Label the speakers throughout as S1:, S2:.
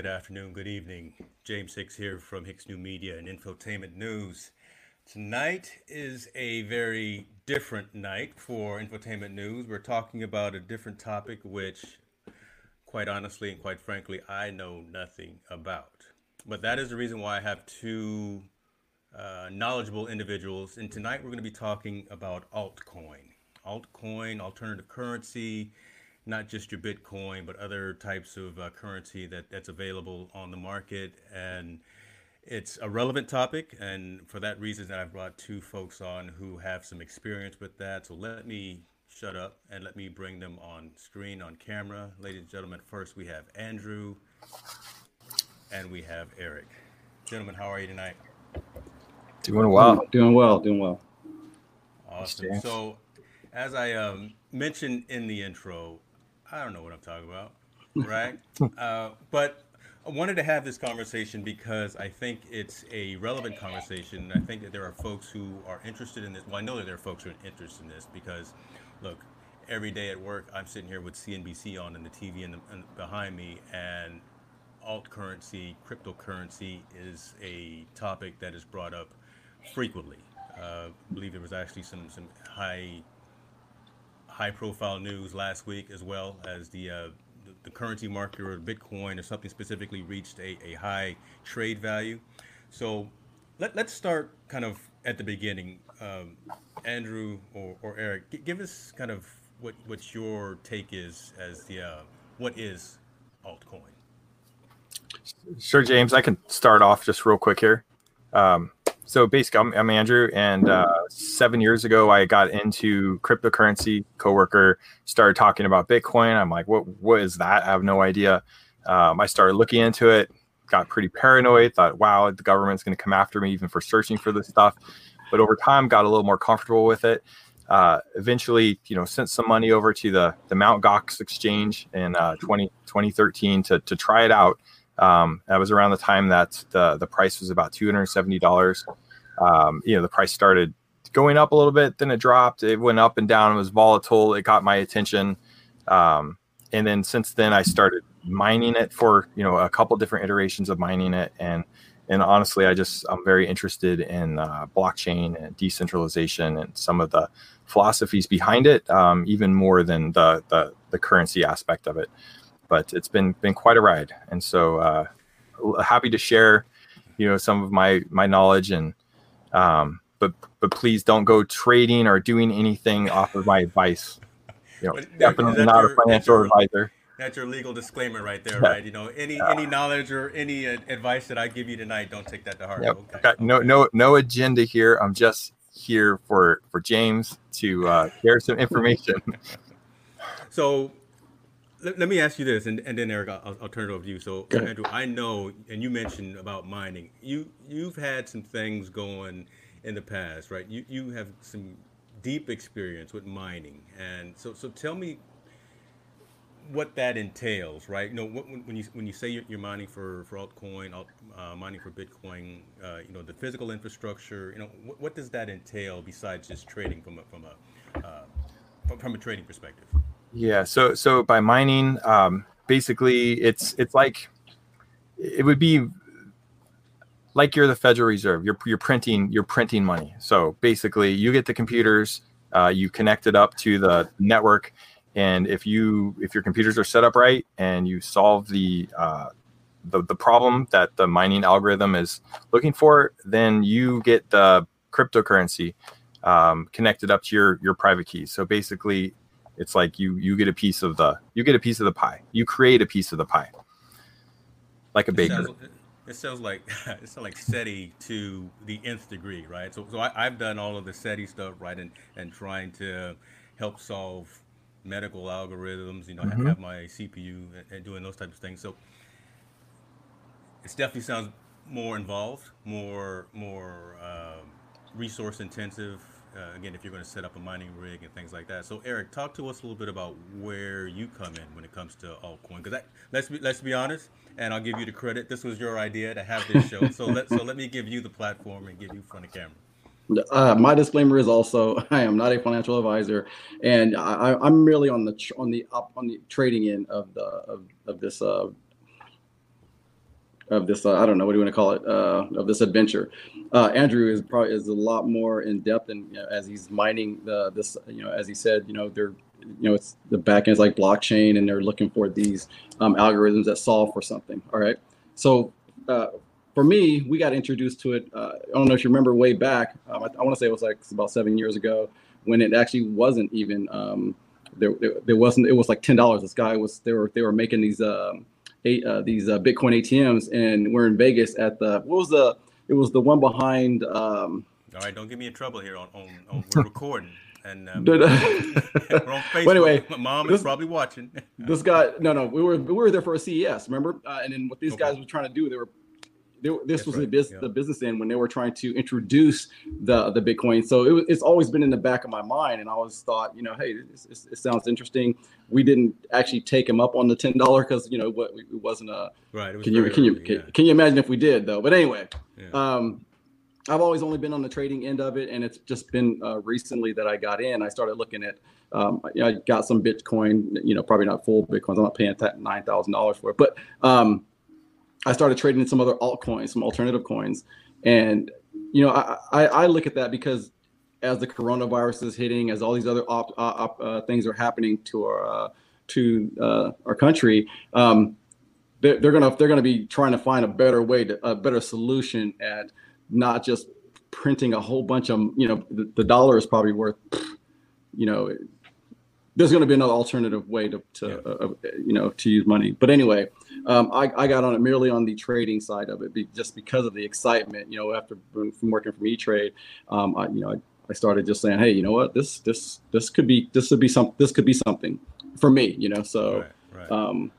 S1: Good afternoon, good evening. James Hicks here from Hicks New Media and Infotainment News. Tonight is a very different night for Infotainment News. We're talking about a different topic, which, quite honestly and quite frankly, I know nothing about. But that is the reason why I have two uh, knowledgeable individuals. And tonight we're going to be talking about altcoin. Altcoin, alternative currency, not just your Bitcoin, but other types of uh, currency that, that's available on the market. And it's a relevant topic. And for that reason, that I've brought two folks on who have some experience with that. So let me shut up and let me bring them on screen, on camera. Ladies and gentlemen, first we have Andrew and we have Eric. Gentlemen, how are you tonight?
S2: Doing well.
S3: Doing well. Doing well.
S1: Awesome. So, as I um, mentioned in the intro, I don't know what I'm talking about, right? uh, but I wanted to have this conversation because I think it's a relevant conversation. I think that there are folks who are interested in this. Well, I know that there are folks who are interested in this because, look, every day at work, I'm sitting here with CNBC on and the TV in the, in, behind me, and alt currency, cryptocurrency is a topic that is brought up frequently. Uh, I believe there was actually some some high high profile news last week, as well as the, uh, the, currency market or Bitcoin or something specifically reached a, a high trade value. So let, let's start kind of at the beginning. Um, Andrew or, or Eric, g- give us kind of what, what your take is as the uh, what is altcoin?
S2: Sure, James. I can start off just real quick here. Um, so basically, I'm, I'm Andrew, and uh, seven years ago, I got into cryptocurrency. Coworker started talking about Bitcoin. I'm like, what What is that? I have no idea. Um, I started looking into it. Got pretty paranoid. Thought, wow, the government's going to come after me even for searching for this stuff. But over time, got a little more comfortable with it. Uh, eventually, you know, sent some money over to the the Mount Gox exchange in uh, 20, 2013 to to try it out. Um, that was around the time that the the price was about two hundred seventy dollars. Um, you know, the price started going up a little bit, then it dropped. It went up and down. It was volatile. It got my attention, um, and then since then I started mining it for you know a couple different iterations of mining it, and and honestly, I just I'm very interested in uh, blockchain and decentralization and some of the philosophies behind it, um, even more than the, the the currency aspect of it but it's been been quite a ride. And so uh, happy to share, you know some of my my knowledge and um, but but please don't go trading or doing anything off of my advice. You know, definitely not your, a financial your, advisor.
S1: That's your legal disclaimer right there, yeah. right? You know, any yeah. any knowledge or any advice that I give you tonight, don't take that to heart.
S2: Yep. Okay. No no no agenda here. I'm just here for for James to uh, share some information.
S1: so let, let, me ask you this, and, and then Eric, I'll, I'll turn it over to you. So Andrew, I know, and you mentioned about mining. You you've had some things going in the past, right? You you have some deep experience with mining, and so so tell me what that entails, right? You know, when, when you when you say you're, you're, mining for for altcoin, alt, uh, mining for Bitcoin, uh, you know, the physical infrastructure. You know, what, what, does that entail besides just trading from a from a uh, from, from, a trading perspective?
S2: Yeah. So so by mining, um, basically, it's it's like it would be like you're the Federal Reserve. You're you're printing you're printing money. So basically, you get the computers, uh, you connect it up to the network, and if you if your computers are set up right and you solve the uh, the, the problem that the mining algorithm is looking for, then you get the cryptocurrency um, connected up to your your private keys. So basically, it's like you you get a piece of the you get a piece of the pie. You create a piece of the pie, like a baker.
S1: It sounds like it sounds like SETI to the nth degree, right? So, so I, have done all of the SETI stuff, right, and and trying to help solve medical algorithms. You know, mm-hmm. have my CPU and, and, doing those types of things. So it definitely sounds more involved, more more um, resource intensive. Uh, again, if you're going to set up a mining rig and things like that. So, Eric, talk to us a little bit about where you come in when it comes to altcoin. Because let's be let's be honest, and I'll give you the credit. This was your idea to have this show. so let so let me give you the platform and give you front of camera.
S3: Uh, my disclaimer is also I am not a financial advisor, and I, am really on the on the up on the trading end of the of, of this uh, of this uh, I don't know what do you want to call it uh, of this adventure. Uh, Andrew is probably is a lot more in depth, and you know, as he's mining the this you know as he said you know they're you know it's the back end is like blockchain, and they're looking for these um, algorithms that solve for something. All right, so uh, for me, we got introduced to it. Uh, I don't know if you remember way back. Um, I, I want to say it was like about seven years ago when it actually wasn't even um, there, there, there. wasn't. It was like ten dollars. This guy was. They were. They were making these. Um, eight, uh, these uh, Bitcoin ATMs, and we're in Vegas at the. What was the? It was the one behind. Um,
S1: All right, don't get me in trouble here. On, on, on we're recording. And um, we're on Facebook. But anyway, my mom this, is probably watching.
S3: this guy, no, no, we were we were there for a CES, remember? Uh, and then what these okay. guys were trying to do, they were they, this That's was right. the, business, yeah. the business end when they were trying to introduce the the Bitcoin. So it, it's always been in the back of my mind, and I always thought, you know, hey, this, it sounds interesting. We didn't actually take him up on the ten dollar because you know what it wasn't a right. Was can you can you can, yeah. can, you imagine if we did though? But anyway, yeah. um, I've always only been on the trading end of it, and it's just been uh, recently that I got in. I started looking at. Um, I got some Bitcoin, you know, probably not full Bitcoins. I'm not paying nine thousand dollars for it, but um, I started trading in some other altcoins, some alternative coins, and you know I, I, I look at that because as the coronavirus is hitting, as all these other op, op, uh, things are happening to our uh, to uh, our country, um, they're, they're, gonna they're gonna be trying to find a better way to a better solution at not just printing a whole bunch of you know the, the dollar is probably worth you know there's going to be another alternative way to, to yeah. uh, you know to use money but anyway um, I, I, got on it merely on the trading side of it, be, just because of the excitement. You know, after from working from E Trade, um, I, you know, I, I, started just saying, hey, you know what, this this this could be this would be some this could be something for me. You know, so right, right. Um,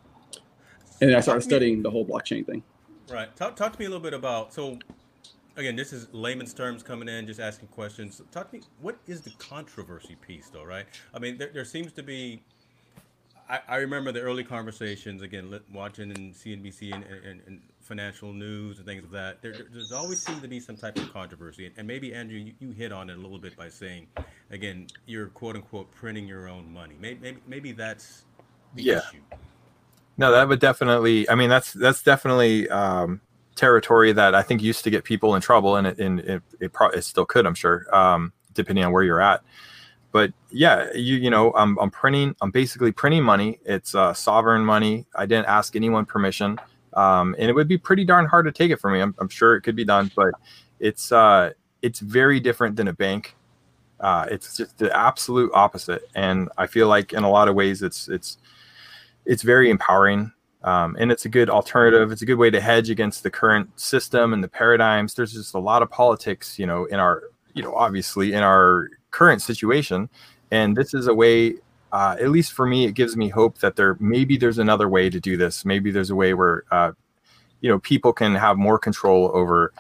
S3: and I started studying the whole blockchain thing.
S1: Right. Talk talk to me a little bit about so. Again, this is layman's terms coming in, just asking questions. Talk to me. What is the controversy piece, though? Right. I mean, there, there seems to be I, I remember the early conversations again, watching in CNBC and, and, and, financial news and things of like that. There, there's always seemed to be some type of controversy, and, maybe Andrew, you, you, hit on it a little bit by saying, again, you're quote unquote printing your own money. Maybe maybe, maybe that's the yeah. issue.
S2: No, that would definitely. I mean, that's that's definitely um, territory that I think used to get people in trouble, and it and it, it, pro- it still could, I'm sure, um, depending on where you're at but yeah, you you know, I'm I'm printing, I'm basically printing money. It's uh, sovereign money. I didn't ask anyone permission. um, and it would be pretty darn hard to take it from me. I'm, I'm sure it could be done, but it's uh, it's very different than a bank. Uh, it's just the absolute opposite, and I feel like in a lot of ways it's it's it's very empowering, um, and it's a good alternative. It's a good way to hedge against the current system and the paradigms. There's just a lot of politics, you know, in our you know obviously in our current situation, and this is a way uh, at least for me, it gives me hope that there maybe there's another way to do this. Maybe there's a way where uh, you know people can have more control over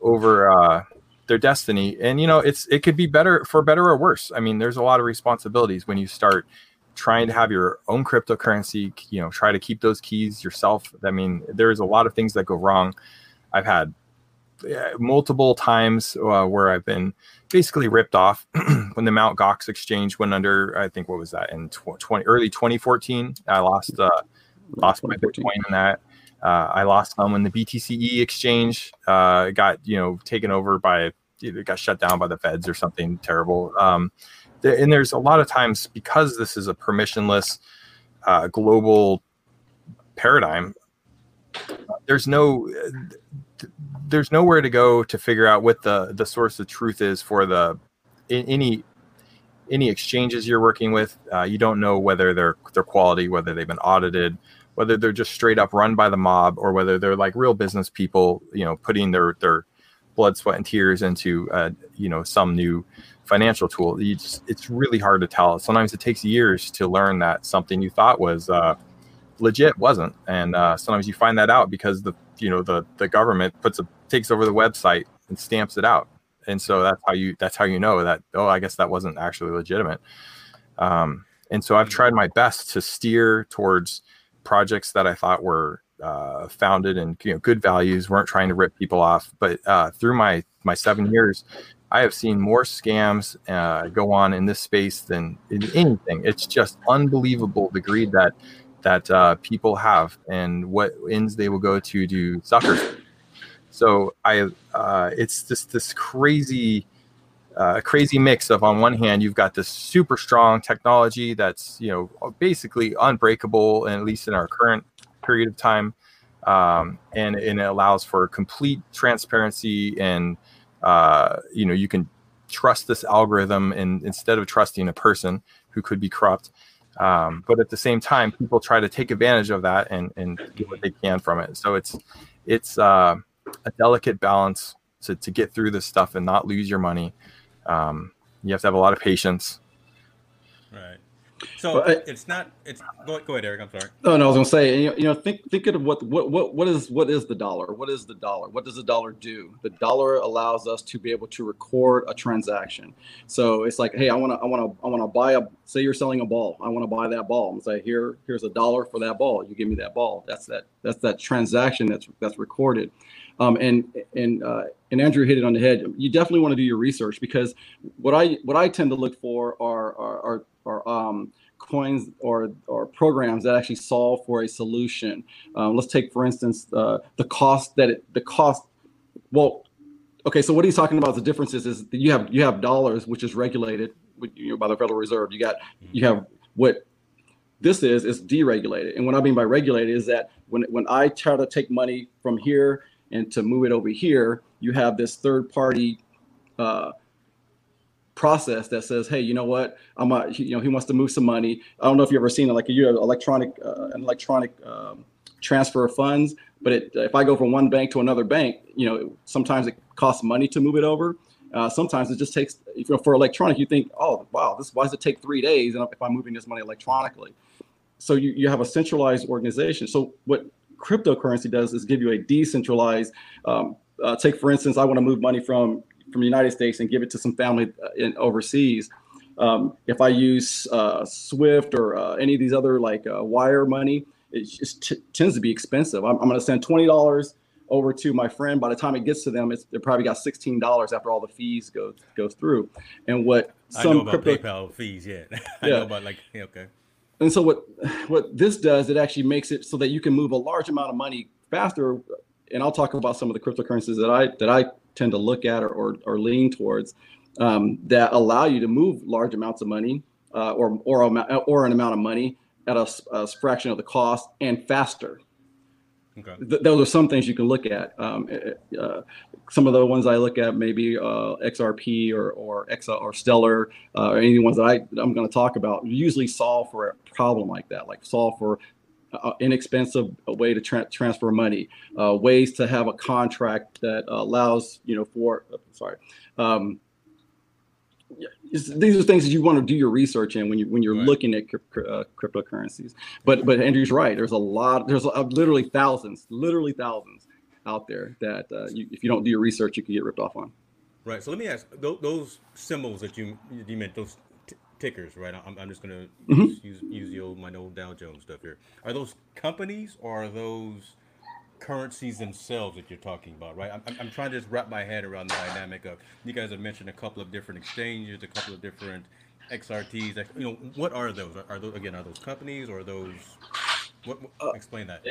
S2: over uh, their destiny, and you know it's it could be better for better or worse. I mean, there's a lot of responsibilities when you start trying to have your own cryptocurrency. You know, try to keep those keys yourself. I mean, there's a lot of things that go wrong. I've had multiple times uh, where I've been basically ripped off when the Mount Gox exchange went under. I think what was that in tw- 20 early 2014? I lost uh, lost my Bitcoin in that. Uh, I lost some when the BTCE exchange uh, got you know taken over by it got shut down by the feds or something terrible. Um, and there's a lot of times because this is a permissionless uh, global paradigm. There's no there's nowhere to go to figure out what the the source of truth is for the any any exchanges you're working with. Uh, you don't know whether they're their quality, whether they've been audited, whether they're just straight up run by the mob, or whether they're like real business people, you know, putting their their blood, sweat, and tears into uh, you know some new financial tool. Just, it's really hard to tell. Sometimes it takes years to learn that something you thought was uh, legit wasn't, and uh, sometimes you find that out because the you know the the government puts a takes over the website and stamps it out and so that's how you that's how you know that oh i guess that wasn't actually legitimate um, and so i've tried my best to steer towards projects that i thought were uh, founded in you know good values weren't trying to rip people off but uh, through my my seven years i have seen more scams uh, go on in this space than in anything it's just unbelievable the greed that that uh, people have and what ends they will go to do suckers. So I, uh, it's just this crazy, uh, crazy mix of on one hand you've got this super strong technology that's you know basically unbreakable, and at least in our current period of time, um, and and it allows for complete transparency and uh, you know you can trust this algorithm and instead of trusting a person who could be corrupt um, but at the same time, people try to take advantage of that and, and get what they can from it. So it's it's uh, a delicate balance to, to get through this stuff and not lose your money. Um, you have to have a lot of patience.
S1: Right. So I, it's not. It's go, go ahead, Eric. I'm sorry.
S3: No, no. I was going to say, you know, think think of what what what what is what is the dollar? What is the dollar? What does the dollar do? The dollar allows us to be able to record a transaction. So it's like, hey, I want to I want to I want to buy a. Say you're selling a ball. I want to buy that ball. And say, here here's a dollar for that ball. You give me that ball. That's that that's that transaction that's that's recorded. Um, and and uh, and Andrew hit it on the head. You definitely want to do your research because what I what I tend to look for are are, are or um, coins or or programs that actually solve for a solution. Um, let's take for instance uh, the cost that it, the cost. Well, okay, so what he's talking about the differences is that you have you have dollars which is regulated you know, by the Federal Reserve. You got you have what this is is deregulated, and what I mean by regulated is that when when I try to take money from here and to move it over here, you have this third party. Uh, process that says, hey, you know what? I'm a, you know, he wants to move some money. I don't know if you have ever seen it, like you have electronic, uh, an electronic um, transfer of funds. But it, if I go from one bank to another bank, you know, sometimes it costs money to move it over. Uh, sometimes it just takes, you're for electronic, you think, oh, wow, this why does it take three days? And if I'm moving this money electronically, so you, you have a centralized organization. So what cryptocurrency does is give you a decentralized. Um, uh, take for instance, I want to move money from from the United States and give it to some family uh, in overseas. Um, if I use uh, Swift or uh, any of these other like uh, wire money, it just t- tends to be expensive. I'm, I'm going to send twenty dollars over to my friend. By the time it gets to them, it's they probably got sixteen dollars after all the fees go go through. And what
S1: some I know about crypto, PayPal fees yeah. I yeah. know about like okay.
S3: And so what what this does, it actually makes it so that you can move a large amount of money faster. And I'll talk about some of the cryptocurrencies that I that I tend to look at or, or, or lean towards um, that allow you to move large amounts of money uh, or, or, or an amount of money at a, a, fraction of the cost and faster. Okay. Th- those are some things you can look at. Um, eh, eh, uh, some of the ones I look at, maybe uh, XRP or or Exa or Stellar, uh, or any ones that I I'm going to talk about, usually solve for a problem like that, like solve for uh, inexpensive way to tra- transfer money, uh, ways to have a contract that allows you know for sorry. Um, these are things that you want to do your research in when you when you're right. looking at uh, cryptocurrencies. But but Andrew's right. There's a lot. There's a, literally thousands, literally thousands out there that uh, you, if you don't do your research, you can get ripped off on.
S1: Right. So let me ask those, those symbols that you you meant those t- tickers, right? I'm, I'm just gonna mm-hmm. use, use the old my old Dow Jones stuff here. Are those companies or are those currencies themselves that you're talking about, right? I'm, I'm trying to just wrap my head around the dynamic of you guys have mentioned a couple of different exchanges, a couple of different XRTs. You know, what are those? Are those again? Are those companies or are those? What, what uh, explain that?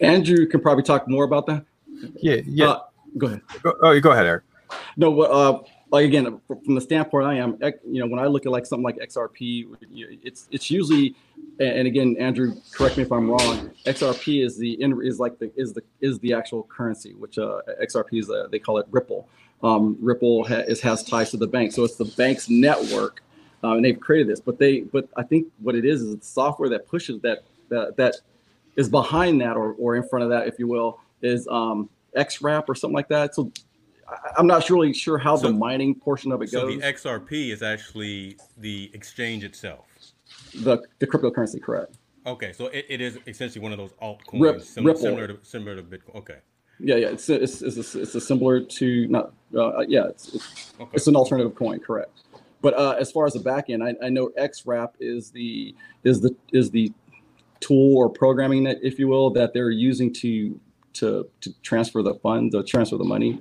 S3: Andrew can probably talk more about that.
S2: Yeah, yeah.
S3: Uh, go ahead.
S2: Go, oh, go ahead, Eric.
S3: No, uh, like again, from the standpoint I am, you know, when I look at like something like XRP, it's it's usually, and again, Andrew, correct me if I'm wrong. XRP is the is like the is the is the actual currency, which uh, XRP is uh, they call it Ripple. Um, Ripple ha- is, has ties to the bank, so it's the bank's network, uh, and they've created this. But they, but I think what it is is the software that pushes that that that is behind that or or in front of that, if you will, is um, XWrap or something like that. So I'm not really sure how so, the mining portion of it
S1: so
S3: goes.
S1: So the XRP is actually the exchange itself.
S3: The the cryptocurrency, correct?
S1: Okay, so it, it is essentially one of those altcoins, Rip, similar, similar to similar to Bitcoin. Okay.
S3: Yeah, yeah, it's it's, it's, a, it's a similar to not uh, yeah, it's it's, okay. it's, an alternative coin, correct? But uh, as far as the back end, I, I know XWrap is the is the is the tool or programming that, if you will, that they're using to to to transfer the funds, to transfer the money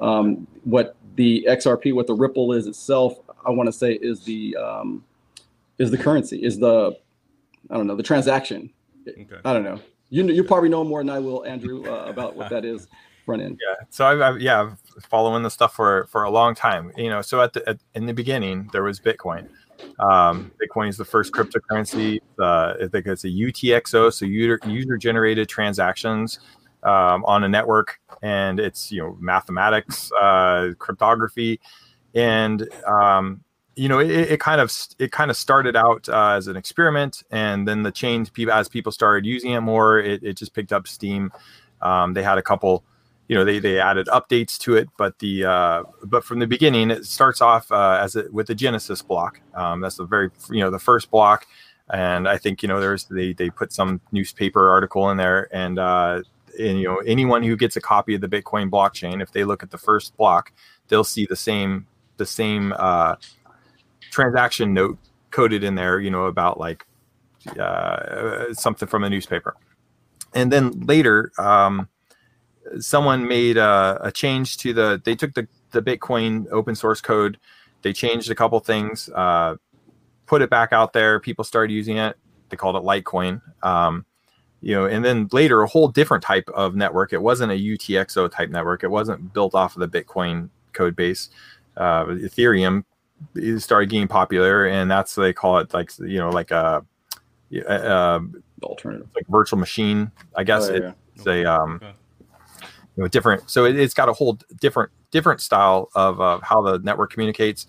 S3: um, what the XRP, what the Ripple is itself, I want to say is the um, is the currency, is the I don't know the transaction. Okay. I don't know. You you probably know more than I will, Andrew, uh, about what that is front end.
S2: Yeah. So I've, I've yeah I've following the stuff for for a long time. You know, so at the at, in the beginning there was Bitcoin. Um, Bitcoin is the first cryptocurrency. Uh, I think it's a UTXO, so user user generated transactions um, on a network, and it's you know mathematics, uh, cryptography, and um, you know it, it, kind of it kind of started out uh, as an experiment, and then the change people as people started using it more, it, it just picked up steam. Um, they had a couple you know they, they added updates to it but the uh, but from the beginning it starts off uh, as a, with the genesis block um, that's the very you know the first block and i think you know there's they they put some newspaper article in there and uh, and you know anyone who gets a copy of the Bitcoin blockchain, if they look at the first block, they'll see the same the same uh, transaction note coded in there. You know about like uh, something from a newspaper, and then later um, someone made a, a, change to the. They took the the Bitcoin open source code, they changed a couple things, uh, put it back out there. People started using it. They called it Litecoin. Um, you know, and then later a whole different type of network. It wasn't a UTXO type network. It wasn't built off of the Bitcoin code base. Uh, Ethereum started getting popular, and that's they call it like you know like a, a, a
S3: alternative
S2: like virtual machine. I guess oh, yeah, it's yeah. a um, okay. you know different. So it, has got a whole different different style of uh, how the network communicates.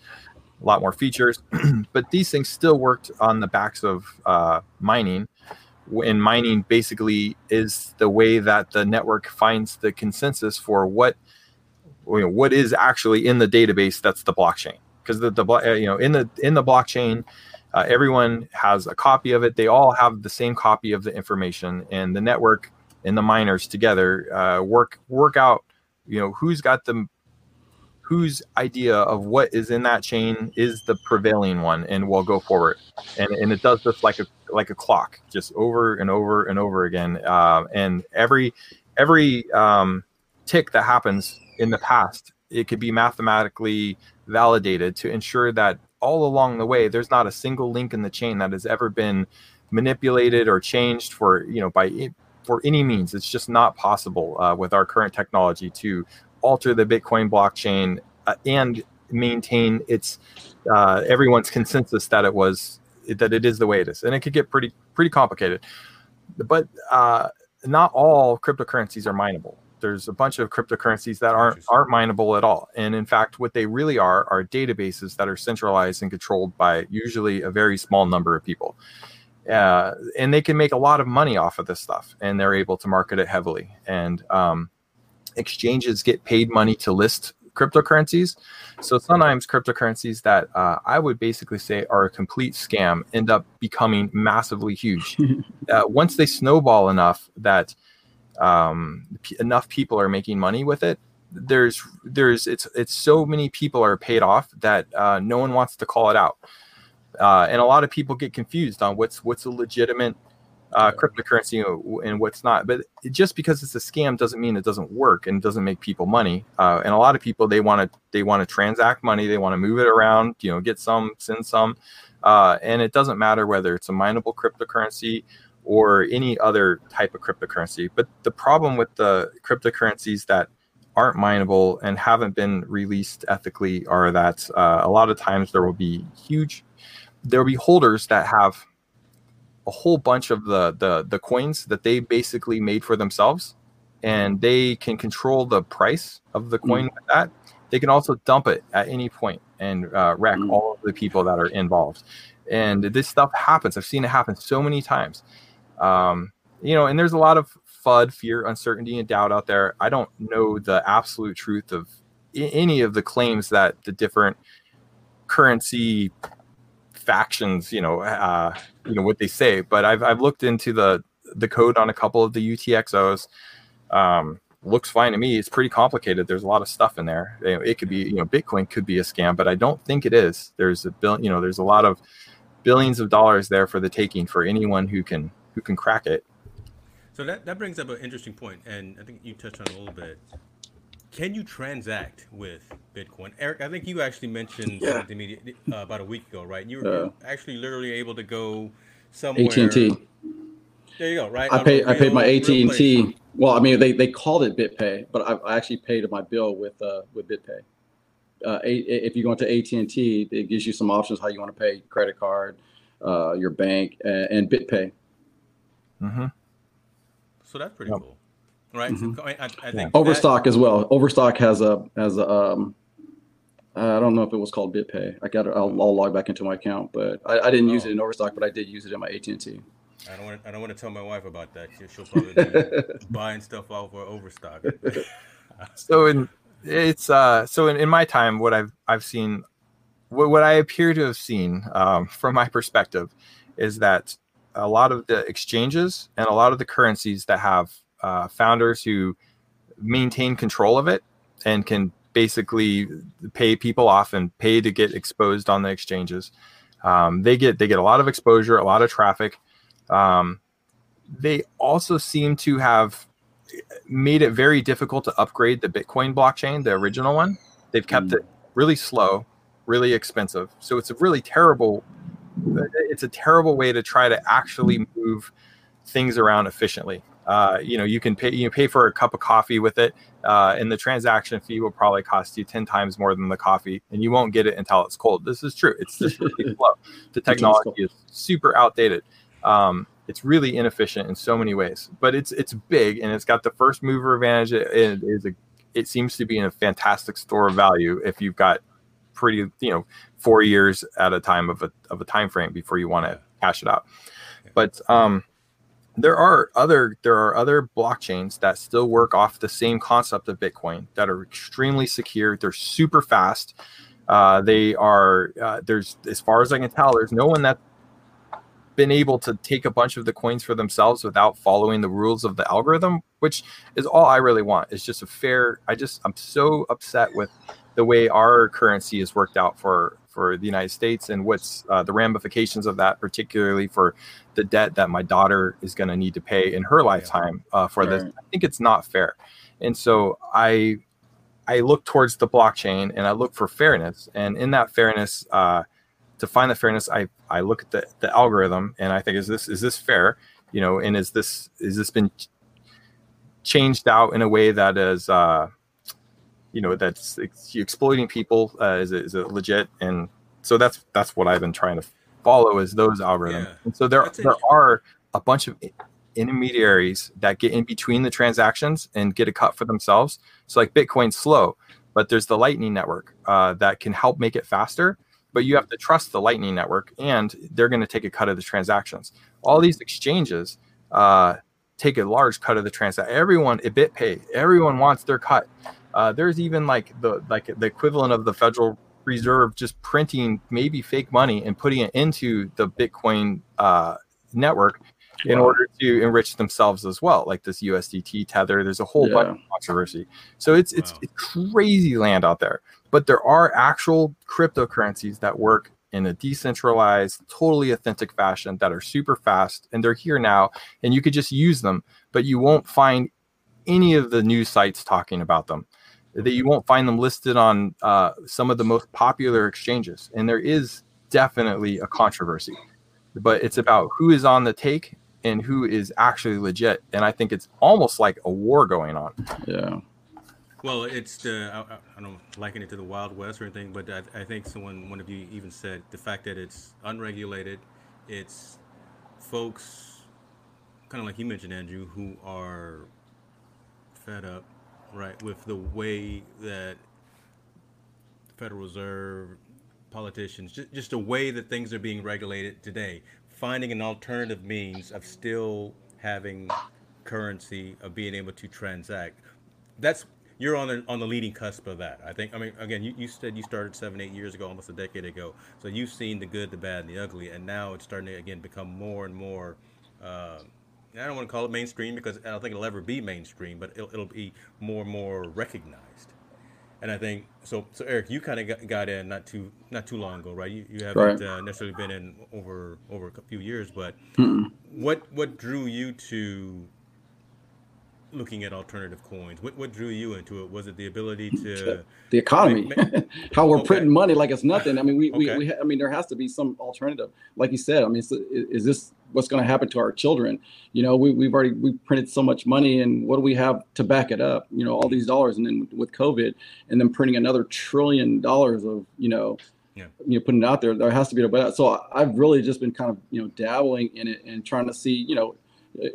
S2: A lot more features, but these things still worked on the backs of uh, mining and mining basically is the way that the network finds the consensus for what you know, what is actually in the database that's the blockchain. Because the, the uh, you know in the in the blockchain uh, everyone has a copy of it. They all have the same copy of the information and the network and the miners together uh, work work out you know who's got the whose idea of what is in that chain is the prevailing one and will go forward. And, and it does this like a like a clock just over and over and over again. Uh, and every every um, tick that happens in the past it could be mathematically validated to ensure that all along the way there's not a single link in the chain that has ever been manipulated or changed for you know by for any means. It's just not possible uh, with our current technology to alter the Bitcoin blockchain uh, and maintain its uh, everyone's consensus that it was that it is the way it is, and it could get pretty pretty complicated. But uh, not all cryptocurrencies are mineable. There's a bunch of cryptocurrencies that aren't aren't mineable at all. And in fact, what they really are are databases that are centralized and controlled by usually a very small number of people. Uh, and they can make a lot of money off of this stuff, and they're able to market it heavily. And um, exchanges get paid money to list cryptocurrencies. So sometimes cryptocurrencies that uh, I would basically say are a complete scam end up becoming massively huge. uh, once they snowball enough that um, p- enough people are making money with it, there's there's it's it's so many people are paid off that uh, no one wants to call it out, uh, and a lot of people get confused on what's what's a legitimate uh, cryptocurrency and what's not. But just because it's a scam doesn't mean it doesn't work and doesn't make people money. Uh, and a lot of people they want to they want to transact money, they want to move it around, you know, get some, send some, uh, and it doesn't matter whether it's a mineable cryptocurrency or any other type of cryptocurrency. But the problem with the cryptocurrencies that aren't mineable and haven't been released ethically are that uh, a lot of times there will be huge there will be holders that have a whole bunch of the the the coins that they basically made for themselves and they can control the price of the coin mm. with that. They can also dump it at any point and uh, wreck mm. all of the people that are involved. And this stuff happens. I've seen it happen so many times. Um, you know and there's a lot of fud fear uncertainty and doubt out there. I don't know the absolute truth of any of the claims that the different currency factions, you know, uh, you know what they say. But I've I've looked into the the code on a couple of the UTXOs. Um, looks fine to me. It's pretty complicated. There's a lot of stuff in there. It could be, you know, Bitcoin could be a scam, but I don't think it is. There's a bill, you know, there's a lot of billions of dollars there for the taking for anyone who can who can crack it.
S4: So that that brings up an interesting point, and I think you touched on a little bit can you transact with Bitcoin? Eric, I think you actually mentioned yeah. to me uh, about a week ago, right? You were uh, actually literally able to go somewhere.
S3: AT and T.
S4: There you go. Right.
S3: I paid. I paid my AT and T. Well, I mean, they, they called it BitPay, but I, I actually paid my bill with uh, with BitPay. Uh, if you go into AT and T, it gives you some options how you want to pay: credit card, uh, your bank, and, and BitPay.
S2: Mm-hmm.
S4: So that's pretty yep. cool right? Mm-hmm. I, I, think
S3: Overstock that, as well. Overstock has a has a um, I don't know if it was called BitPay. I got I'll, I'll log back into my account, but I, I didn't oh. use it in Overstock, but I did use it in my AT and T.
S4: I don't want to, I don't want to tell my wife about that. She, she'll probably be buying stuff off of Overstock.
S2: so in it's uh so in, in my time, what I've I've seen, what, what I appear to have seen um, from my perspective, is that a lot of the exchanges and a lot of the currencies that have uh, founders who maintain control of it and can basically pay people off and pay to get exposed on the exchanges. Um, they get they get a lot of exposure, a lot of traffic. Um, they also seem to have made it very difficult to upgrade the Bitcoin blockchain, the original one. They've kept mm. it really slow, really expensive. So it's a really terrible. It's a terrible way to try to actually move things around efficiently. Uh, you know, you can pay you pay for a cup of coffee with it, uh, and the transaction fee will probably cost you ten times more than the coffee, and you won't get it until it's cold. This is true. It's just really slow. The technology is super outdated. Um, it's really inefficient in so many ways, but it's it's big and it's got the first mover advantage. It is a it seems to be in a fantastic store of value if you've got pretty you know four years at a time of a of a time frame before you want to cash it out. But um, there are other there are other blockchains that still work off the same concept of Bitcoin that are extremely secure. They're super fast. Uh, they are uh, there's as far as I can tell, there's no one that's been able to take a bunch of the coins for themselves without following the rules of the algorithm, which is all I really want. It's just a fair. I just I'm so upset with the way our currency is worked out for for the United States and what's uh, the ramifications of that, particularly for the debt that my daughter is going to need to pay in her lifetime uh, for right. this. I think it's not fair, and so I I look towards the blockchain and I look for fairness, and in that fairness, uh, to find the fairness, I I look at the, the algorithm and I think is this is this fair, you know, and is this is this been changed out in a way that is uh, you know that's exploiting people uh, is, it, is it legit and so that's that's what i've been trying to follow is those algorithms yeah. and so there there are a bunch of intermediaries that get in between the transactions and get a cut for themselves. So like Bitcoin's slow, but there's the Lightning Network uh, that can help make it faster. But you have to trust the Lightning Network, and they're going to take a cut of the transactions. All these exchanges uh, take a large cut of the transaction. Everyone, a BitPay, everyone wants their cut. Uh, there's even like the like the equivalent of the Federal Reserve just printing maybe fake money and putting it into the Bitcoin uh, network in wow. order to enrich themselves as well, like this USDT tether. There's a whole yeah. bunch of controversy. So it's, wow. it's it's crazy land out there. But there are actual cryptocurrencies that work in a decentralized, totally authentic fashion that are super fast and they're here now and you could just use them, but you won't find any of the news sites talking about them. That you won't find them listed on uh, some of the most popular exchanges. And there is definitely a controversy, but it's about who is on the take and who is actually legit. And I think it's almost like a war going on.
S3: Yeah.
S1: Well, it's the I, I don't liken it to the Wild West or anything, but I, I think someone one of you even said the fact that it's unregulated, it's folks kind of like you mentioned, Andrew, who are fed up, right, with the way that the Federal Reserve, politicians, just, just the way that things are being regulated today, finding an alternative means of still having currency, of being able to transact. That's you're on the on the leading cusp of that. I think. I mean, again, you, you said you started seven, eight years ago, almost a decade ago. So you've seen the good, the bad, and the ugly, and now it's starting to again become more and more. Uh, I don't want to call it mainstream because I don't think it'll ever be mainstream, but it'll, it'll be more and more recognized. And I think so. So Eric, you kind of got, got in not too not too long ago, right? You, you haven't right. uh, necessarily been in over over a few years, but Mm-mm. what what drew you to looking at alternative coins? What what drew you into it? Was it the ability to
S3: the economy, make, make, how we're okay. printing money like it's nothing? I mean, we, okay. we, we I mean, there has to be some alternative. Like you said, I mean, is, is this what's going to happen to our children? You know, we we've already we printed so much money, and what do we have to back it up? You know, all these dollars, and then with COVID, and then printing another trillion dollars of you know. Yeah. You know, putting it out there, there has to be a better. So I've really just been kind of, you know, dabbling in it and trying to see, you know,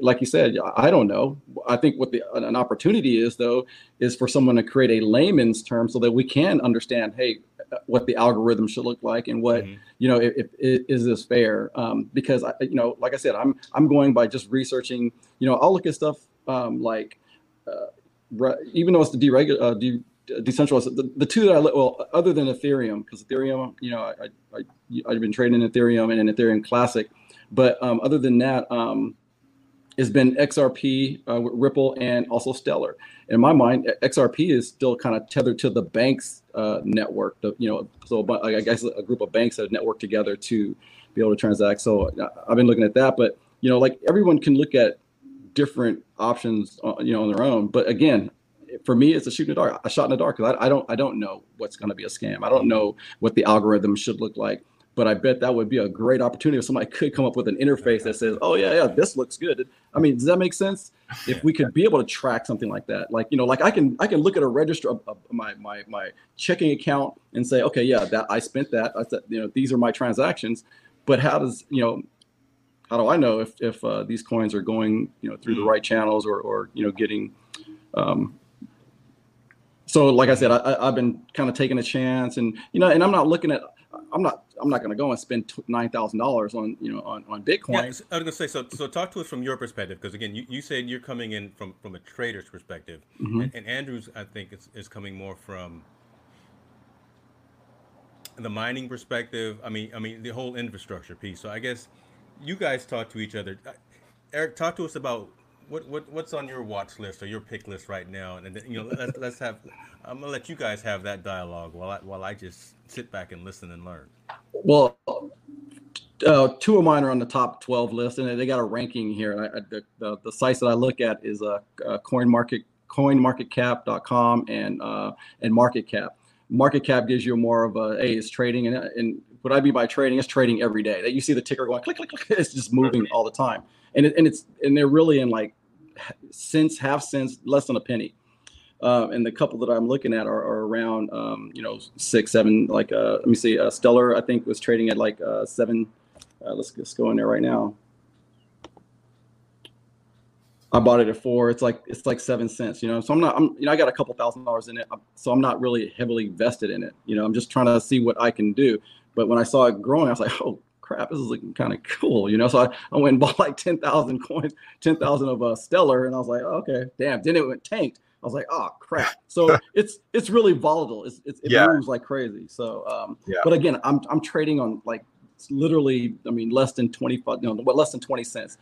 S3: like you said, I don't know. I think what the an opportunity is though is for someone to create a layman's term so that we can understand, hey, what the algorithm should look like and what mm-hmm. you know if, if, is this fair? Um, because I, you know, like I said, I'm I'm going by just researching. You know, I'll look at stuff um, like uh, re- even though it's the deregul- uh, de- decentralized the, the two that I well other than Ethereum because Ethereum you know I, I, I have been trading in Ethereum and in Ethereum Classic, but um, other than that um, has been XRP, uh, Ripple, and also Stellar. In my mind, XRP is still kind of tethered to the banks uh, network. The, you know, so I guess a group of banks that network together to be able to transact. So uh, I've been looking at that, but you know, like everyone can look at different options, uh, you know, on their own. But again, for me, it's a shoot in the dark, a shot in the dark because I, I don't, I don't know what's going to be a scam. I don't know what the algorithm should look like but I bet that would be a great opportunity if somebody could come up with an interface that says, "Oh yeah, yeah, this looks good." I mean, does that make sense? If we could be able to track something like that, like you know, like I can I can look at a register of, of my my my checking account and say, "Okay, yeah, that I spent that. I said, you know, these are my transactions." But how does you know? How do I know if if uh, these coins are going you know through mm-hmm. the right channels or or you know getting um, so like I said, I I, have been kind of taking a chance, and you know, and I'm not looking at I'm not I'm not going to go and spend nine thousand dollars on you know on, on Bitcoin. Yeah, I
S1: was going to say so. So talk to us from your perspective because again, you, you said you're coming in from from a trader's perspective, mm-hmm. and, and, Andrews I think is, is coming more from the mining perspective. I mean I mean the whole infrastructure piece. So I guess you guys talk to each other. Eric, talk to us about what, what what's on your watch list or your pick list right now, and you know let's let's have. I'm gonna let you guys have that dialogue while I while I just sit back and listen and learn.
S3: Well, uh, two of mine are on the top 12 list, and they got a ranking here. I, I, the, the, the sites that I look at is uh, uh, Coin Market CoinMarketCap.com and uh, and Market Cap. Market Cap gives you more of a hey, trading, and, and what I mean by trading is trading every day. That you see the ticker going click click click, it's just moving all the time and it, and it's and they're really in like cents, half cents, less than a penny. Uh, and the couple that I'm looking at are, are around, um, you know, six, seven. Like, uh, let me see, uh, Stellar, I think was trading at like uh, seven. Uh, let's let's go in there right now. I bought it at four. It's like it's like seven cents, you know. So I'm not, I'm you know, I got a couple thousand dollars in it, so I'm not really heavily vested in it. You know, I'm just trying to see what I can do. But when I saw it growing, I was like, oh crap, this is looking kind of cool, you know. So I, I went and bought like ten thousand coins, ten thousand of a uh, Stellar, and I was like, oh, okay, damn. Then it went tanked. I was like, oh crap. So it's it's really volatile. It's, it's it yeah. moves like crazy. So um, yeah. but again, I'm I'm trading on like literally, I mean, less than twenty five, no, what less than twenty cents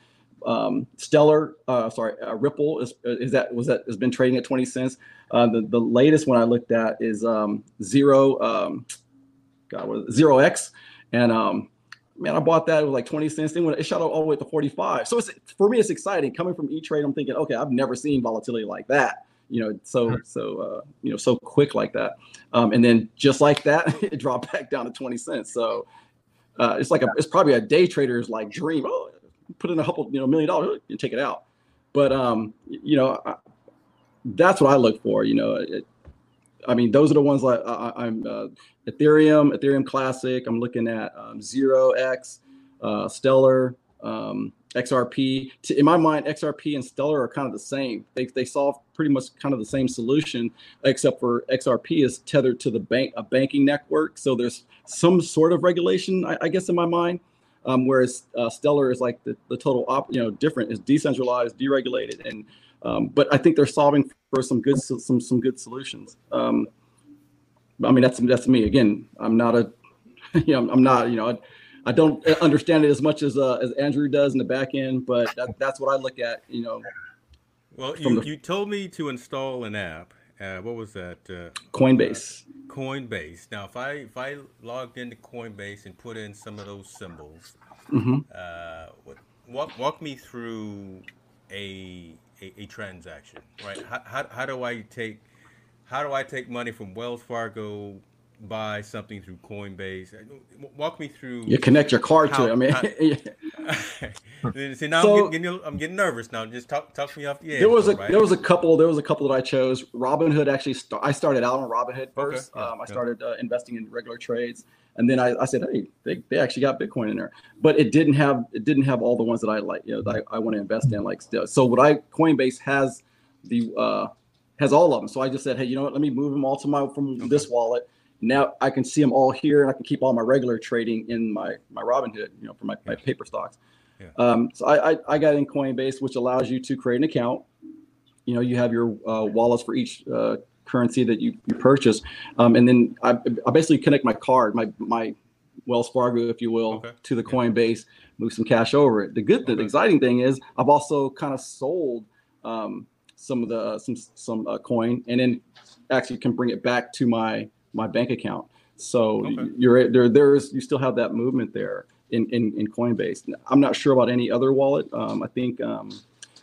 S3: um, Stellar, uh, sorry, uh, Ripple is, is that was that has been trading at 20 cents. Uh, the the latest one I looked at is um, zero, um, God, it? zero X, and um, man, I bought that with like 20 cents. Then when it shot all the way to 45. So it's for me, it's exciting. Coming from E Trade, I'm thinking, okay, I've never seen volatility like that. You know, so so uh, you know, so quick like that. Um, and then just like that, it dropped back down to 20 cents. So uh, it's like a, it's probably a day trader's like dream. Oh, put in a couple, you know, million dollars and take it out. But um, you know, I, that's what I look for. You know, it, I mean, those are the ones like I, am uh, Ethereum, Ethereum Classic. I'm looking at um, Zero X, uh, Stellar, um, XRP. in my mind, XRP and Stellar are kind of the same. They they solve pretty much kind of the same solution, except for XRP is tethered to the bank a banking network. So there's some sort of regulation, I, I guess, in my mind. Um, whereas uh, Stellar is like the, the total op, you know, different. is decentralized, deregulated, and um, but I think they're solving for some good some some good solutions. Um, I mean, that's that's me again. I'm not a, you know, I'm not you know, I, I don't understand it as much as uh, as Andrew does in the back end, but that, that's what I look at. You know.
S1: Well, you, the, you told me to install an app. Uh, what was that? Uh,
S3: Coinbase.
S1: Coinbase. Now, if I if I logged into Coinbase and put in some of those symbols, mm-hmm. uh, walk walk me through a, a, a transaction, right? How, how, how do I take how do I take money from Wells Fargo buy something through Coinbase. Walk me through.
S3: You connect your card how, to it. I mean,
S1: how, see now so, I'm, getting, I'm getting nervous now. Just talk talk me off the edge.
S3: There was a right? there was a couple there was a couple that I chose. Robinhood actually I started out on Robinhood first. Okay. Yeah, um, I started uh, investing in regular trades, and then I, I said, hey, they, they actually got Bitcoin in there, but it didn't have it didn't have all the ones that I like. You know, that I, I want to invest in. Like so, what I Coinbase has the uh, has all of them. So I just said, hey, you know what? Let me move them all to my from okay. this wallet now I can see them all here, and I can keep all my regular trading in my my Robinhood, you know, for my, my paper stocks. Yeah. Um, so I, I, I got in Coinbase, which allows you to create an account. You know, you have your uh, wallets for each uh, currency that you, you purchase, um, and then I, I basically connect my card, my my Wells Fargo, if you will, okay. to the Coinbase, move some cash over it. The good, okay. the exciting thing is I've also kind of sold um, some of the some some uh, coin, and then actually can bring it back to my my bank account. So okay. you're there. There's you still have that movement there in, in, in Coinbase. I'm not sure about any other wallet. Um, I think um,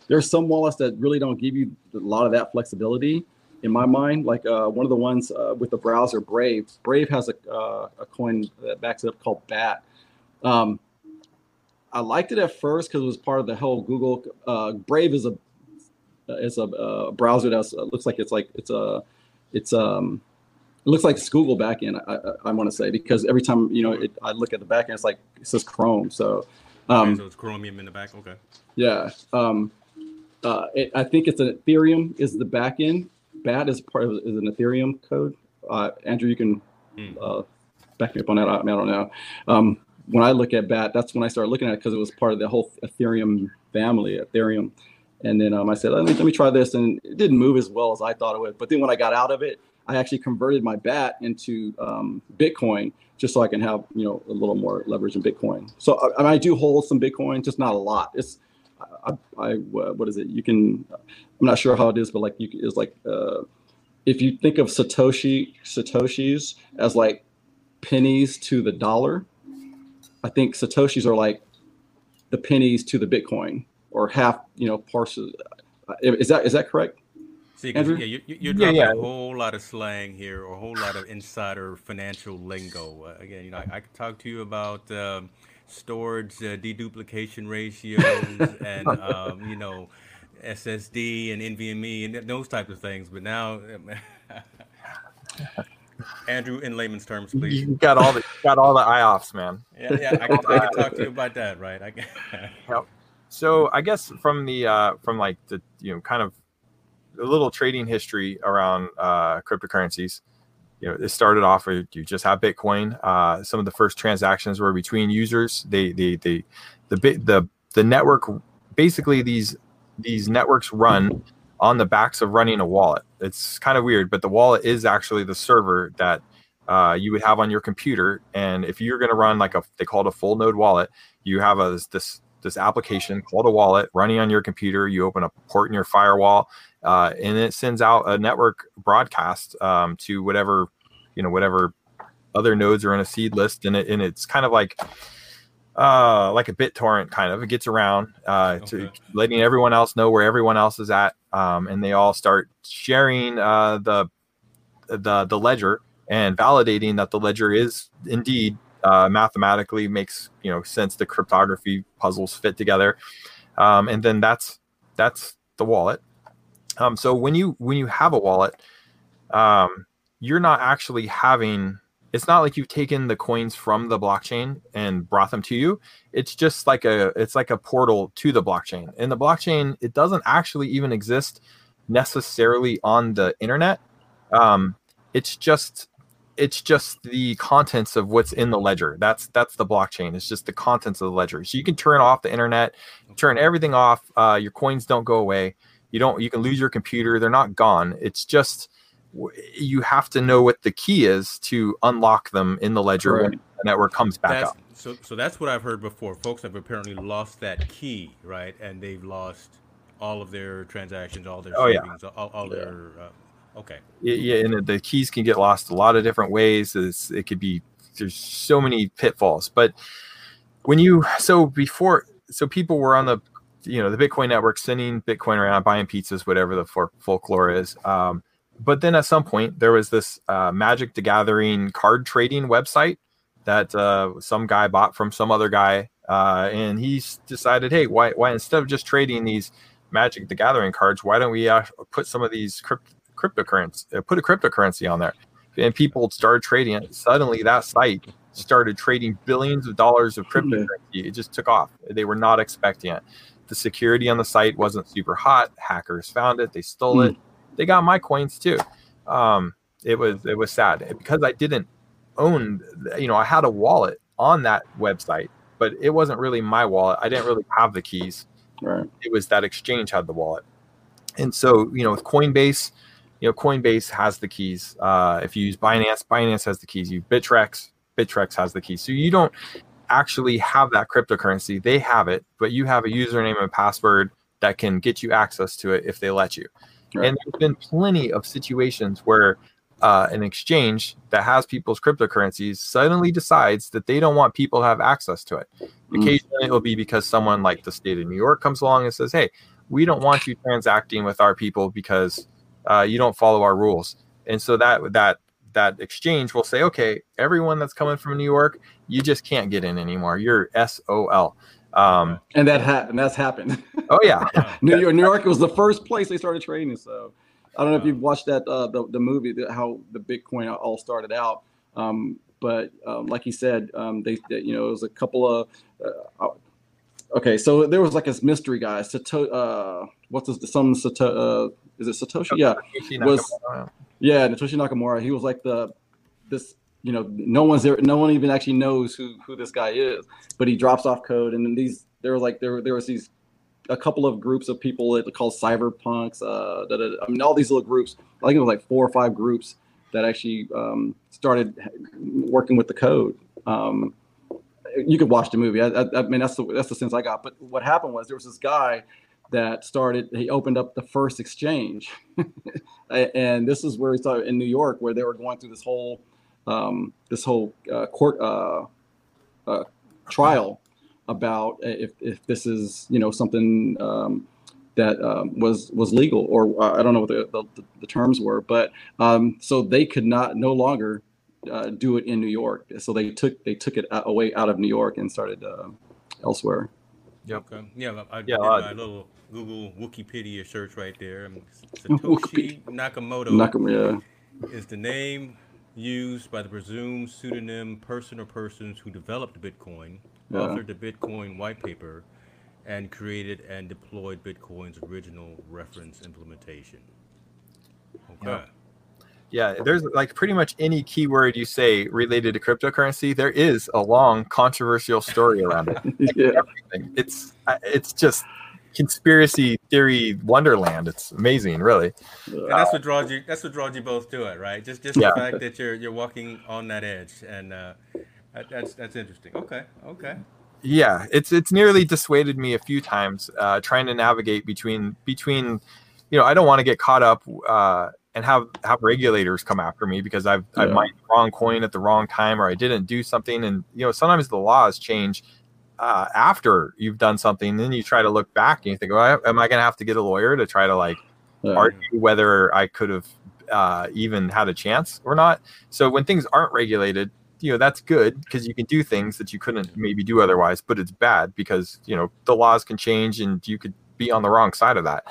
S3: there's some wallets that really don't give you a lot of that flexibility. In my mind, like uh, one of the ones uh, with the browser Brave. Brave has a, uh, a coin that backs it up called BAT. Um, I liked it at first because it was part of the whole Google. Uh, Brave is a is a, a browser that uh, looks like it's like it's a it's um it looks like Google backend. I, I, I want to say because every time you know it, I look at the backend, it's like it says Chrome. So,
S1: um, okay, so it's Chromium in the back. Okay.
S3: Yeah. Um, uh, it, I think it's an Ethereum is the backend. BAT is part of is an Ethereum code. Uh, Andrew, you can hmm. uh, back me up on that. I, I don't know. Um, when I look at BAT, that's when I started looking at it because it was part of the whole Ethereum family, Ethereum. And then um, I said, let me, let me try this. And it didn't move as well as I thought it would. But then when I got out of it, I actually converted my BAT into um, Bitcoin just so I can have you know a little more leverage in Bitcoin. So I, I, do hold some Bitcoin, just not a lot. It's I, I what is it? You can I'm not sure how it is, but like you is like uh, if you think of Satoshi Satoshis as like pennies to the dollar, I think Satoshis are like the pennies to the Bitcoin or half you know parcels. Is that is that correct?
S1: See, yeah, you, you're dropping yeah, yeah. a whole lot of slang here, or a whole lot of insider financial lingo. Uh, again, you know, I, I could talk to you about um, storage uh, deduplication ratios and um, you know SSD and NVMe and those types of things. But now, Andrew, in layman's terms, please.
S2: You got all the got all the IOPS, man.
S1: Yeah, yeah, I can, I can talk to you about that, right? I can.
S2: yep. so I guess from the uh, from like the you know kind of a little trading history around uh, cryptocurrencies. You know, it started off with you just have Bitcoin. Uh, some of the first transactions were between users. They they they the bit the the network basically these these networks run on the backs of running a wallet. It's kind of weird, but the wallet is actually the server that uh, you would have on your computer. And if you're going to run like a, they call it a full node wallet, you have a this this application called a wallet running on your computer. You open a port in your firewall, uh, and it sends out a network broadcast um, to whatever you know whatever other nodes are in a seed list, and it and it's kind of like uh, like a BitTorrent kind of. It gets around uh, okay. to letting everyone else know where everyone else is at, um, and they all start sharing uh, the the the ledger and validating that the ledger is indeed uh, mathematically makes you know sense. The cryptography puzzles fit together, um, and then that's that's the wallet. Um, so when you when you have a wallet, um, you're not actually having it's not like you've taken the coins from the blockchain and brought them to you it's just like a it's like a portal to the blockchain and the blockchain it doesn't actually even exist necessarily on the internet um, it's just it's just the contents of what's in the ledger that's that's the blockchain it's just the contents of the ledger so you can turn off the internet turn everything off uh, your coins don't go away you don't you can lose your computer they're not gone it's just you have to know what the key is to unlock them in the ledger right. when the network comes back
S4: that's,
S2: up.
S4: So, so that's what I've heard before. Folks have apparently lost that key, right? And they've lost all of their transactions, all their oh, savings, yeah. all, all yeah. their. Uh, okay.
S2: Yeah, and the keys can get lost a lot of different ways. It's, it could be there's so many pitfalls, but when you so before so people were on the you know the Bitcoin network sending Bitcoin around, buying pizzas, whatever the folklore is. Um, but then at some point there was this uh, Magic the Gathering card trading website that uh, some guy bought from some other guy, uh, and he decided, hey, why why instead of just trading these Magic the Gathering cards, why don't we uh, put some of these crypt- cryptocurrency, uh, put a cryptocurrency on there, and people started trading it. Suddenly, that site started trading billions of dollars of cryptocurrency. It just took off. They were not expecting it. The security on the site wasn't super hot. Hackers found it. They stole mm. it they got my coins too. Um, it was it was sad because I didn't own. You know, I had a wallet on that website, but it wasn't really my wallet. I didn't really have the keys.
S3: Right.
S2: It was that exchange had the wallet, and so you know with Coinbase, you know Coinbase has the keys. Uh, if you use Binance, Binance has the keys. You Bittrex, Bittrex has the keys. So you don't actually have that cryptocurrency. They have it, but you have a username and password that can get you access to it if they let you. And there's been plenty of situations where uh, an exchange that has people's cryptocurrencies suddenly decides that they don't want people to have access to it. Mm. Occasionally, it will be because someone like the state of New York comes along and says, "Hey, we don't want you transacting with our people because uh, you don't follow our rules." And so that that that exchange will say, "Okay, everyone that's coming from New York, you just can't get in anymore. You're SOL." Um,
S3: and that ha- and that's happened.
S2: Oh yeah,
S3: New York. New York was the first place they started trading. So I don't know if you've watched that uh, the the movie the, how the Bitcoin all started out. Um, but um, like he said, um, they, they, you know it was a couple of uh, okay. So there was like this mystery guy. Sato, uh, what's his some Sato, uh, is it Satoshi? Yeah, was yeah Satoshi Nakamura. He was like the this you know no one's there no one even actually knows who who this guy is but he drops off code. And then these there were like there there was these a couple of groups of people that called cyberpunks uh da, da, da, i mean all these little groups i think it was like four or five groups that actually um, started working with the code. Um, you could watch the movie. I, I, I, mean that's the that's the sense i got. But what happened was there was this guy that started he opened up the first exchange and this is where he started in new york where they were going through this whole um, this whole uh, court uh, uh, trial about if, if this is you know something um, that um, was was legal or uh, I don't know what the, the, the terms were, but um, so they could not no longer uh, do it in New York. So they took they took it away out of New York and started uh, elsewhere.
S4: Yep. Okay. Yeah, I yeah, did my little Google Wikipedia search right there. Satoshi Nakamoto, Nakamoto yeah. is the name used by the presumed pseudonym person or persons who developed Bitcoin, yeah. authored the Bitcoin white paper, and created and deployed Bitcoin's original reference implementation. Okay.
S2: Yeah. Yeah, there's like pretty much any keyword you say related to cryptocurrency, there is a long controversial story around it. yeah. It's uh, it's just conspiracy theory wonderland. It's amazing, really.
S4: And that's what draws you. That's what draws you both to it, right? Just just yeah. the fact that you're you're walking on that edge, and uh, that's that's interesting. Okay, okay.
S2: Yeah, it's it's nearly dissuaded me a few times uh, trying to navigate between between, you know, I don't want to get caught up uh, and have have regulators come after me because I've yeah. I've mined the wrong coin at the wrong time or I didn't do something. And you know, sometimes the laws change uh, after you've done something. Then you try to look back and you think, well, am I going to have to get a lawyer to try to like yeah. argue whether I could have uh, even had a chance or not? So when things aren't regulated, you know that's good because you can do things that you couldn't maybe do otherwise. But it's bad because you know the laws can change and you could be on the wrong side of that.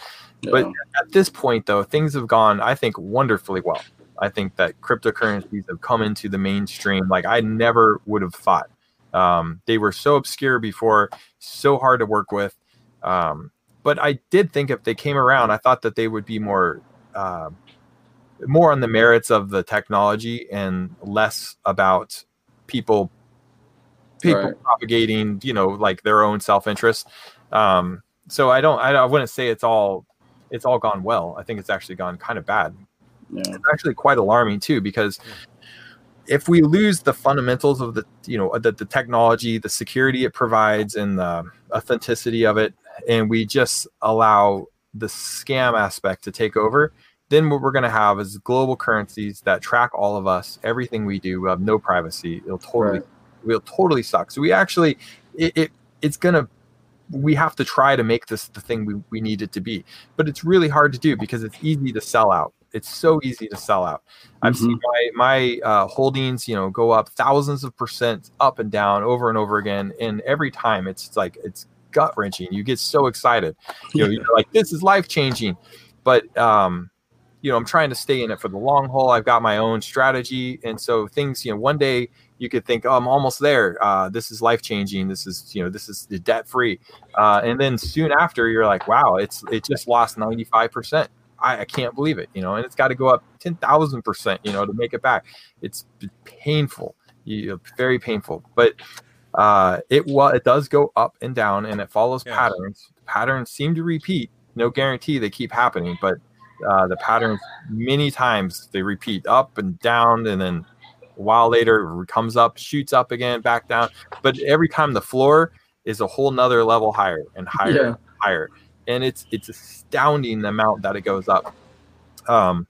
S2: But at this point, though, things have gone, I think, wonderfully well. I think that cryptocurrencies have come into the mainstream like I never would have thought. Um, they were so obscure before, so hard to work with. Um, but I did think if they came around, I thought that they would be more, uh, more on the merits of the technology and less about people, people right. propagating, you know, like their own self interest. Um, so I don't, I, I wouldn't say it's all it's all gone well. I think it's actually gone kind of bad. Yeah. It's actually quite alarming too because if we lose the fundamentals of the you know the, the technology, the security it provides, and the authenticity of it, and we just allow the scam aspect to take over, then what we're going to have is global currencies that track all of us, everything we do. We have no privacy. It'll totally, right. will totally suck. So we actually, it, it it's going to we have to try to make this the thing we, we need it to be. But it's really hard to do because it's easy to sell out. It's so easy to sell out. I've mm-hmm. seen my my uh, holdings, you know, go up thousands of percent up and down over and over again, and every time it's like it's gut wrenching. You get so excited, you know, you're like this is life changing, but um, you know, I'm trying to stay in it for the long haul. I've got my own strategy, and so things, you know, one day you could think, oh, I'm almost there. Uh, this is life changing. This is, you know, this is debt free. Uh, and then soon after, you're like, wow, it's it just lost 95 percent. I, I, can't believe it, you know, and it's got to go up 10,000 percent, you know, to make it back. It's painful, you, very painful. But uh, it well, it does go up and down, and it follows yeah. patterns. Patterns seem to repeat. No guarantee they keep happening, but uh, the patterns many times they repeat up and down, and then a while later, it comes up, shoots up again, back down. But every time the floor is a whole nother level higher and higher yeah. and higher. And it's it's astounding the amount that it goes up. Um,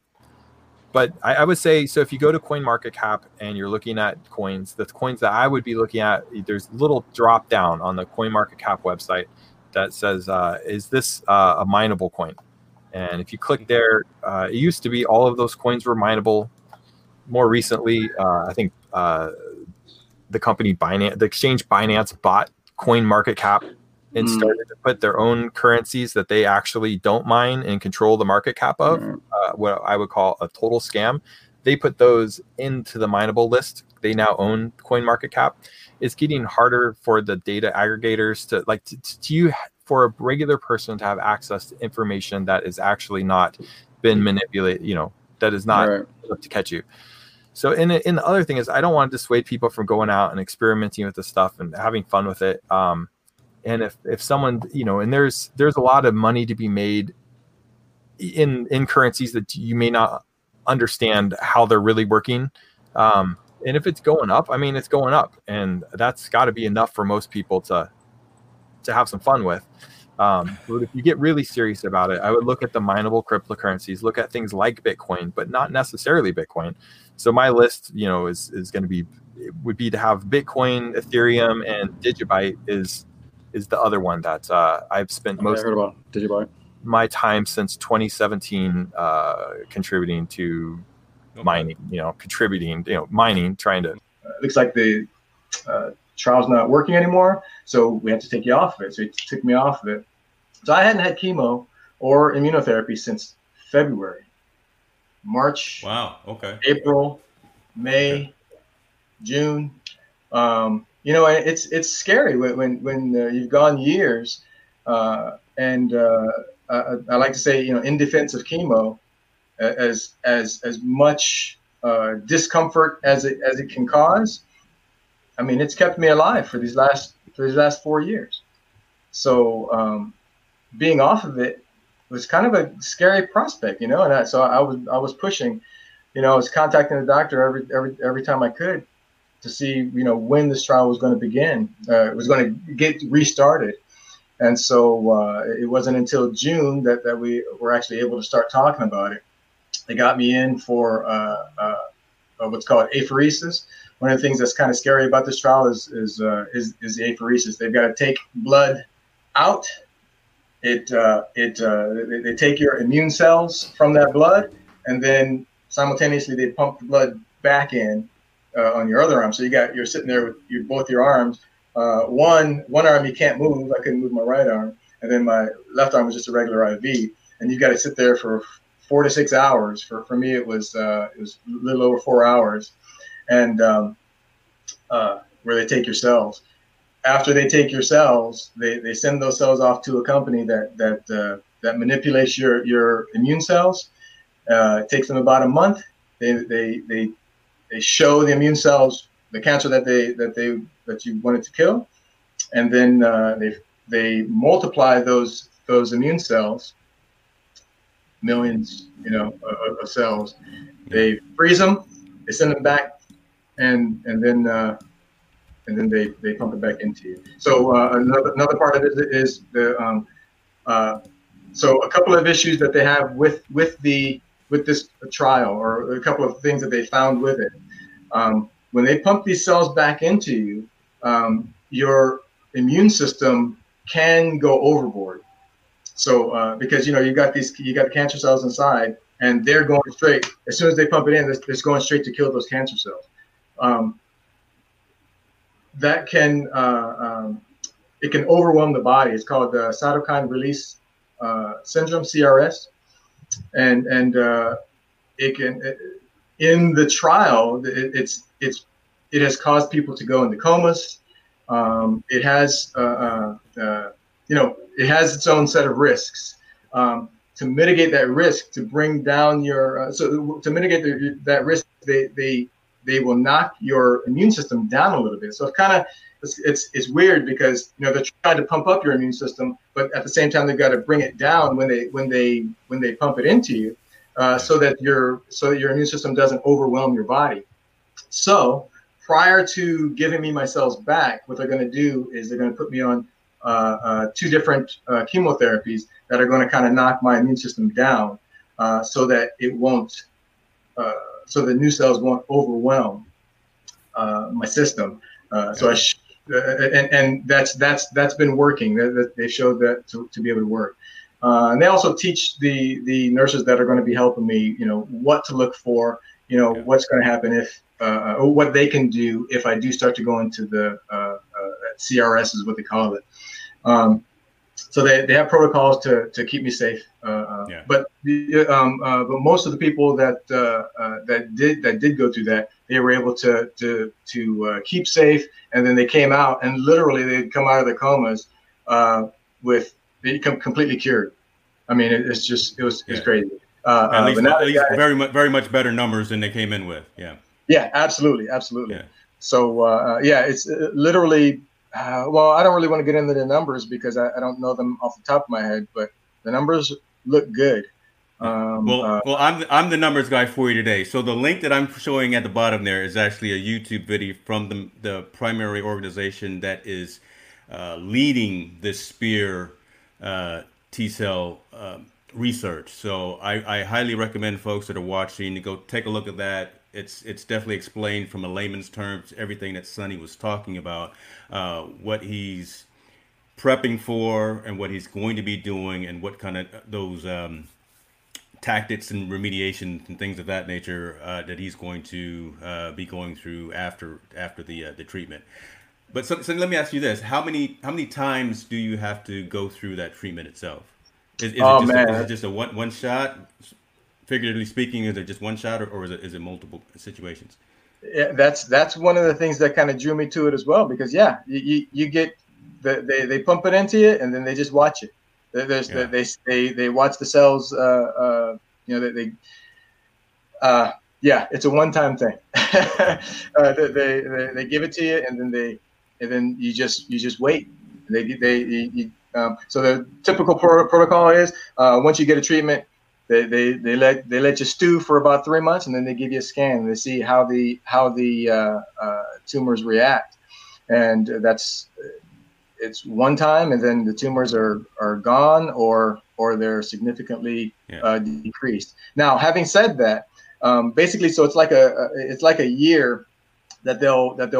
S2: but I, I, would say so if you go to coin market cap and you're looking at coins the coins that i would be looking at there's a little drop down on the coin market cap website that says uh, is this uh, a mineable coin and if you click there uh, it used to be all of those coins were mineable more recently, uh, I think uh, the company Binance, the exchange Binance bought Coin Market Cap and mm. started to put their own currencies that they actually don't mine and control the market cap of, mm. uh, what I would call a total scam. They put those into the mineable list. They now own Coin Market Cap. It's getting harder for the data aggregators to like to, to you for a regular person to have access to information that is actually not been manipulated. You know that is not right. to catch you. So, and, and the other thing is, I don't want to dissuade people from going out and experimenting with this stuff and having fun with it. Um, and if if someone, you know, and there's there's a lot of money to be made in in currencies that you may not understand how they're really working. Um, and if it's going up, I mean, it's going up, and that's got to be enough for most people to to have some fun with. Um, but if you get really serious about it, I would look at the mineable cryptocurrencies, look at things like Bitcoin, but not necessarily Bitcoin. So my list, you know, is is going to be would be to have Bitcoin, Ethereum, and Digibyte is is the other one that uh, I've spent most
S3: heard about Digibyte.
S2: my time since 2017 uh, contributing to okay. mining. You know, contributing, you know, mining, trying to.
S5: Uh, looks like the uh, trial's not working anymore, so we had to take you off of it. So he took me off of it. So I hadn't had chemo or immunotherapy since February, March.
S4: Wow. Okay.
S5: April, May, okay. June. Um, you know, it's it's scary when when, when uh, you've gone years uh, and uh, I, I, like to say, you know, in defense of chemo, as as as much uh, discomfort as it as it can cause. I mean, it's kept me alive for these last for these last four years. So um, being off of it was kind of a scary prospect, you know. And I, so I was I was pushing, you know, I was contacting the doctor every every every time I could to see, you know, when this trial was going to begin. Uh, it was going to get restarted. And so uh, it wasn't until June that, that we were actually able to start talking about it. They got me in for uh, uh, what's called apheresis. One of the things that's kind of scary about this trial is is uh, is, is the apheresis. They've got to take blood out. It uh, it they take your immune cells from that blood, and then simultaneously they pump the blood back in on your other arm. So you got you're sitting there with your both your arms uh, one one arm you can't move. I couldn't move my right arm, and then my left arm was just a regular IV. And you got to sit there for four to six hours. For for me, it was uh, it was a little over four hours, and um, uh, where they take your cells. After they take your cells, they, they send those cells off to a company that that uh, that manipulates your your immune cells. Uh, it takes them about a month. They they they they show the immune cells the cancer that they that they that you wanted to kill, and then uh, they they multiply those those immune cells, millions you know of, of cells. They freeze them, they send them back, and and then uh, and then they, they pump it back into you. So uh, another another part of it is the um, uh, so a couple of issues that they have with with the with this trial or a couple of things that they found with it. Um, when they pump these cells back into you, um, your immune system can go overboard. So uh, because you know you got these you got cancer cells inside, and they're going straight as soon as they pump it in, it's, going straight to kill those cancer cells. Um, that can uh, um, it can overwhelm the body. It's called the cytokine release uh, syndrome (CRS), and and uh, it can. It, in the trial, it, it's it's it has caused people to go into comas. Um, it has, uh, uh, uh, you know, it has its own set of risks. Um, to mitigate that risk, to bring down your, uh, so to mitigate the, that risk, they they they will knock your immune system down a little bit. So it's kind of it's, it's, it's weird because you know they're trying to pump up your immune system, but at the same time they've got to bring it down when they when they when they pump it into you, uh, so that your so that your immune system doesn't overwhelm your body. So prior to giving me my cells back, what they're going to do is they're going to put me on uh, uh, two different uh, chemotherapies that are going to kind of knock my immune system down uh, so that it won't, uh, so the new cells won't overwhelm uh, my system. so I, sh- and, and that's that's that's been working. They, they showed that to, to be able to work. and they also teach the the nurses that are going to be helping me, you know, what to look for, you know, yeah. what's going to happen if uh, or what they can do if I do start to go into the uh, uh, CRS is what they call it. Um, so they, they have protocols to, to keep me safe. Uh, yeah. But the, um, uh, but most of the people that uh, that did that did go through that, they were able to to to keep safe, and then they came out and literally they'd come out of their comas with they become completely cured. I mean, it, it's just it was yeah. it's crazy.
S1: at least, at least guy, very much very much better numbers than they came in with. Yeah.
S5: Yeah, absolutely, absolutely. Yeah. So uh, yeah, it's uh, literally. Uh, well, I don't really want to get into the numbers because I, I, don't know them off the top of my head, but the numbers look good.
S1: Um, well, uh, well, I'm I'm the numbers guy for you today. So the link that I'm showing at the bottom there is actually a YouTube video from the the primary organization that is uh, leading this spear uh, T cell um, research. So I, I highly recommend folks that are watching to go take a look at that it's it's definitely explained from a layman's terms everything that Sonny was talking about, uh, what he's prepping for and what he's going to be doing and what kind of those um, tactics and remediation and things of that nature uh, that he's going to uh, be going through after after the uh, the treatment. But so, so, let me ask you this: how many how many times do you have to go through that treatment itself? Is, is, oh, it, just man. A, is it just a one one shot? Figuratively speaking, is it just one shot, or, or is it is it multiple situations?
S5: Yeah, that's that's one of the things that kind of drew me to it as well. Because yeah, you, you, you get they, they, they pump it into you and then they just watch it. There's yeah. they, they they watch the cells. Uh, uh, you know, they, they uh, yeah, it's a one-time thing. uh, they, they, they give it to you, and then they and then you just you just wait. They they you, um, so the typical pro- protocol is uh, once you get a treatment, they, they, they let they let you stew for about three months, and then they give you a scan and they see how the how the uh, uh, tumors react, and that's it's one time, and then the tumors are are gone or or they're significantly yeah. uh, decreased. Now, having said that, um, basically, so it's like a it's like a year that they'll that they'll